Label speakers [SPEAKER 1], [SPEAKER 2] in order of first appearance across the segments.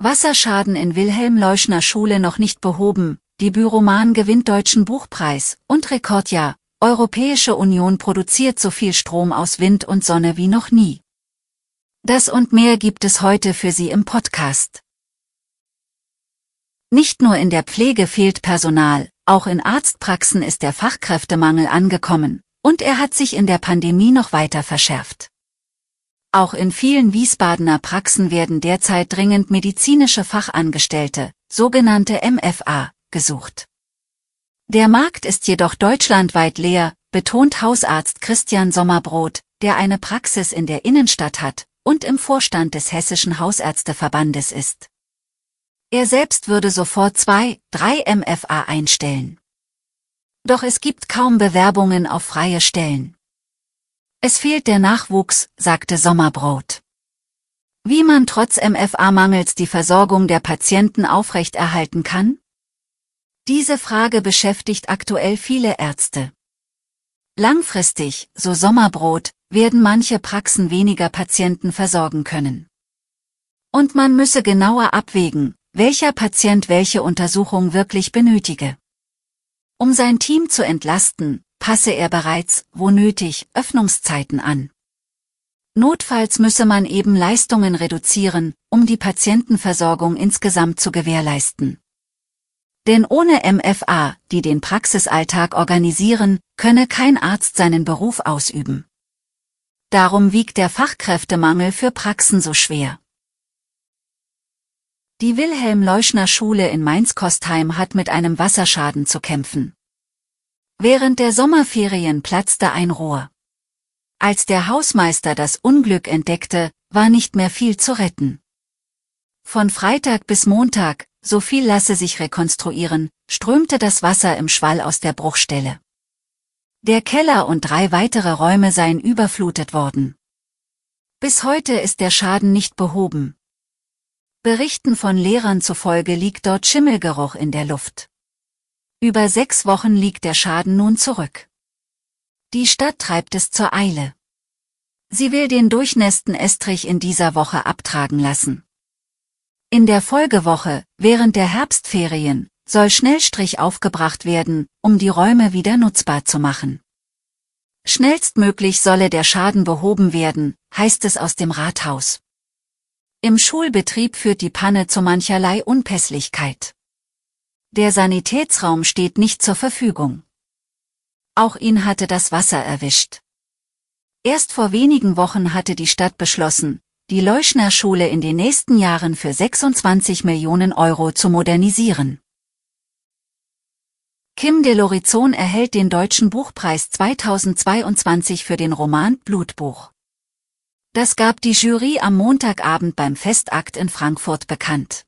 [SPEAKER 1] Wasserschaden in Wilhelm-Leuschner Schule noch nicht behoben, Debütroman gewinnt Deutschen Buchpreis und Rekordjahr, Europäische Union produziert so viel Strom aus Wind und Sonne wie noch nie. Das und mehr gibt es heute für Sie im Podcast. Nicht nur in der Pflege fehlt Personal, auch in Arztpraxen ist der Fachkräftemangel angekommen und er hat sich in der Pandemie noch weiter verschärft. Auch in vielen Wiesbadener Praxen werden derzeit dringend medizinische Fachangestellte, sogenannte MFA, gesucht. Der Markt ist jedoch deutschlandweit leer, betont Hausarzt Christian Sommerbrot, der eine Praxis in der Innenstadt hat und im Vorstand des Hessischen Hausärzteverbandes ist. Er selbst würde sofort zwei, drei MFA einstellen. Doch es gibt kaum Bewerbungen auf freie Stellen. Es fehlt der Nachwuchs, sagte Sommerbrot. Wie man trotz MFA-Mangels die Versorgung der Patienten aufrechterhalten kann? Diese Frage beschäftigt aktuell viele Ärzte. Langfristig, so Sommerbrot, werden manche Praxen weniger Patienten versorgen können. Und man müsse genauer abwägen, welcher Patient welche Untersuchung wirklich benötige. Um sein Team zu entlasten, passe er bereits, wo nötig, Öffnungszeiten an. Notfalls müsse man eben Leistungen reduzieren, um die Patientenversorgung insgesamt zu gewährleisten. Denn ohne MFA, die den Praxisalltag organisieren, könne kein Arzt seinen Beruf ausüben. Darum wiegt der Fachkräftemangel für Praxen so schwer. Die Wilhelm-Leuschner-Schule in Mainz-Kostheim hat mit einem Wasserschaden zu kämpfen. Während der Sommerferien platzte ein Rohr. Als der Hausmeister das Unglück entdeckte, war nicht mehr viel zu retten. Von Freitag bis Montag, so viel lasse sich rekonstruieren, strömte das Wasser im Schwall aus der Bruchstelle. Der Keller und drei weitere Räume seien überflutet worden. Bis heute ist der Schaden nicht behoben. Berichten von Lehrern zufolge liegt dort Schimmelgeruch in der Luft. Über sechs Wochen liegt der Schaden nun zurück. Die Stadt treibt es zur Eile. Sie will den durchnässten Estrich in dieser Woche abtragen lassen. In der Folgewoche, während der Herbstferien, soll Schnellstrich aufgebracht werden, um die Räume wieder nutzbar zu machen. Schnellstmöglich solle der Schaden behoben werden, heißt es aus dem Rathaus. Im Schulbetrieb führt die Panne zu mancherlei Unpässlichkeit. Der Sanitätsraum steht nicht zur Verfügung. Auch ihn hatte das Wasser erwischt. Erst vor wenigen Wochen hatte die Stadt beschlossen, die Leuschner Schule in den nächsten Jahren für 26 Millionen Euro zu modernisieren. Kim de Lorizon erhält den Deutschen Buchpreis 2022 für den Roman Blutbuch. Das gab die Jury am Montagabend beim Festakt in Frankfurt bekannt.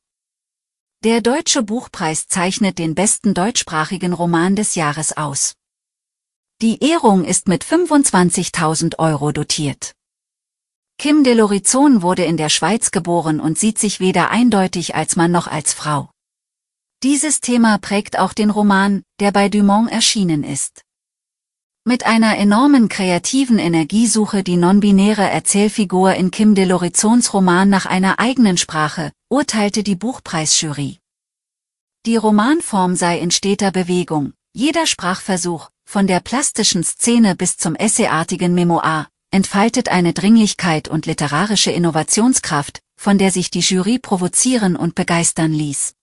[SPEAKER 1] Der Deutsche Buchpreis zeichnet den besten deutschsprachigen Roman des Jahres aus. Die Ehrung ist mit 25.000 Euro dotiert. Kim de Lorizon wurde in der Schweiz geboren und sieht sich weder eindeutig als Mann noch als Frau. Dieses Thema prägt auch den Roman, der bei Dumont erschienen ist. Mit einer enormen kreativen Energiesuche die non-binäre Erzählfigur in Kim de Lorizons Roman nach einer eigenen Sprache, urteilte die Buchpreisjury. Die Romanform sei in steter Bewegung, jeder Sprachversuch, von der plastischen Szene bis zum essayartigen Memoir, entfaltet eine Dringlichkeit und literarische Innovationskraft, von der sich die Jury provozieren und begeistern ließ.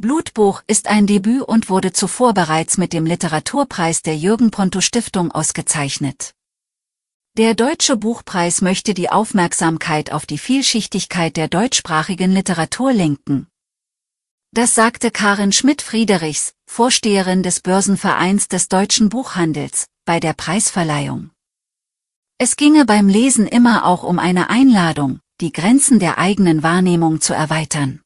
[SPEAKER 1] Blutbuch ist ein Debüt und wurde zuvor bereits mit dem Literaturpreis der Jürgen Ponto Stiftung ausgezeichnet. Der Deutsche Buchpreis möchte die Aufmerksamkeit auf die Vielschichtigkeit der deutschsprachigen Literatur lenken. Das sagte Karin Schmidt-Friedrichs, Vorsteherin des Börsenvereins des deutschen Buchhandels, bei der Preisverleihung. Es ginge beim Lesen immer auch um eine Einladung, die Grenzen der eigenen Wahrnehmung zu erweitern.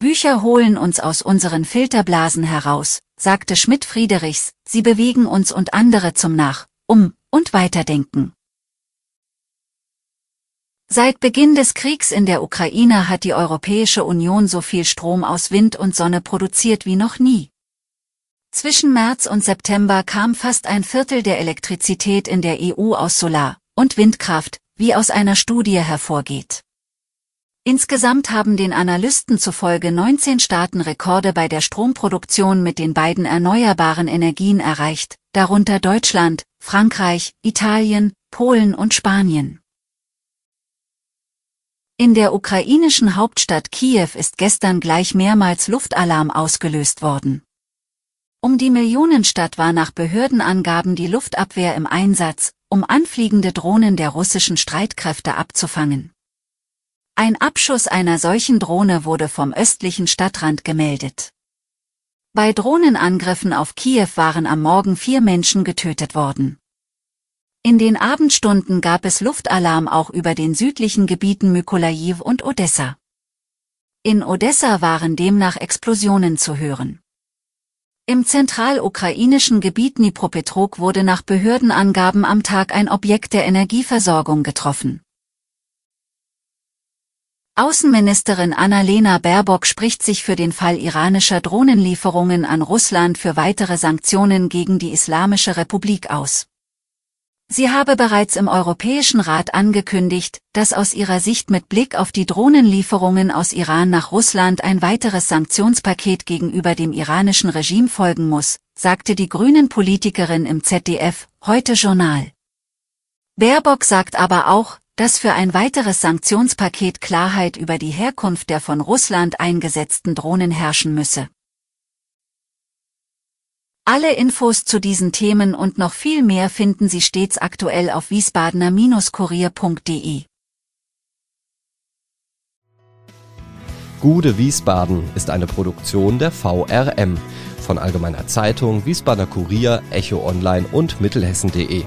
[SPEAKER 1] Bücher holen uns aus unseren Filterblasen heraus, sagte Schmidt-Friedrichs, sie bewegen uns und andere zum Nach, um und Weiterdenken. Seit Beginn des Kriegs in der Ukraine hat die Europäische Union so viel Strom aus Wind und Sonne produziert wie noch nie. Zwischen März und September kam fast ein Viertel der Elektrizität in der EU aus Solar- und Windkraft, wie aus einer Studie hervorgeht. Insgesamt haben den Analysten zufolge 19 Staaten Rekorde bei der Stromproduktion mit den beiden erneuerbaren Energien erreicht, darunter Deutschland, Frankreich, Italien, Polen und Spanien. In der ukrainischen Hauptstadt Kiew ist gestern gleich mehrmals Luftalarm ausgelöst worden. Um die Millionenstadt war nach Behördenangaben die Luftabwehr im Einsatz, um anfliegende Drohnen der russischen Streitkräfte abzufangen. Ein Abschuss einer solchen Drohne wurde vom östlichen Stadtrand gemeldet. Bei Drohnenangriffen auf Kiew waren am Morgen vier Menschen getötet worden. In den Abendstunden gab es Luftalarm auch über den südlichen Gebieten Mykolajiw und Odessa. In Odessa waren demnach Explosionen zu hören. Im zentralukrainischen Gebiet Dnipropetrog wurde nach Behördenangaben am Tag ein Objekt der Energieversorgung getroffen. Außenministerin Annalena Baerbock spricht sich für den Fall iranischer Drohnenlieferungen an Russland für weitere Sanktionen gegen die Islamische Republik aus. Sie habe bereits im Europäischen Rat angekündigt, dass aus ihrer Sicht mit Blick auf die Drohnenlieferungen aus Iran nach Russland ein weiteres Sanktionspaket gegenüber dem iranischen Regime folgen muss, sagte die grünen Politikerin im ZDF, heute Journal. Baerbock sagt aber auch, dass für ein weiteres Sanktionspaket Klarheit über die Herkunft der von Russland eingesetzten Drohnen herrschen müsse. Alle Infos zu diesen Themen und noch viel mehr finden Sie stets aktuell auf wiesbadener-kurier.de.
[SPEAKER 2] Gude Wiesbaden ist eine Produktion der VRM von Allgemeiner Zeitung, Wiesbadener Kurier, Echo Online und Mittelhessen.de.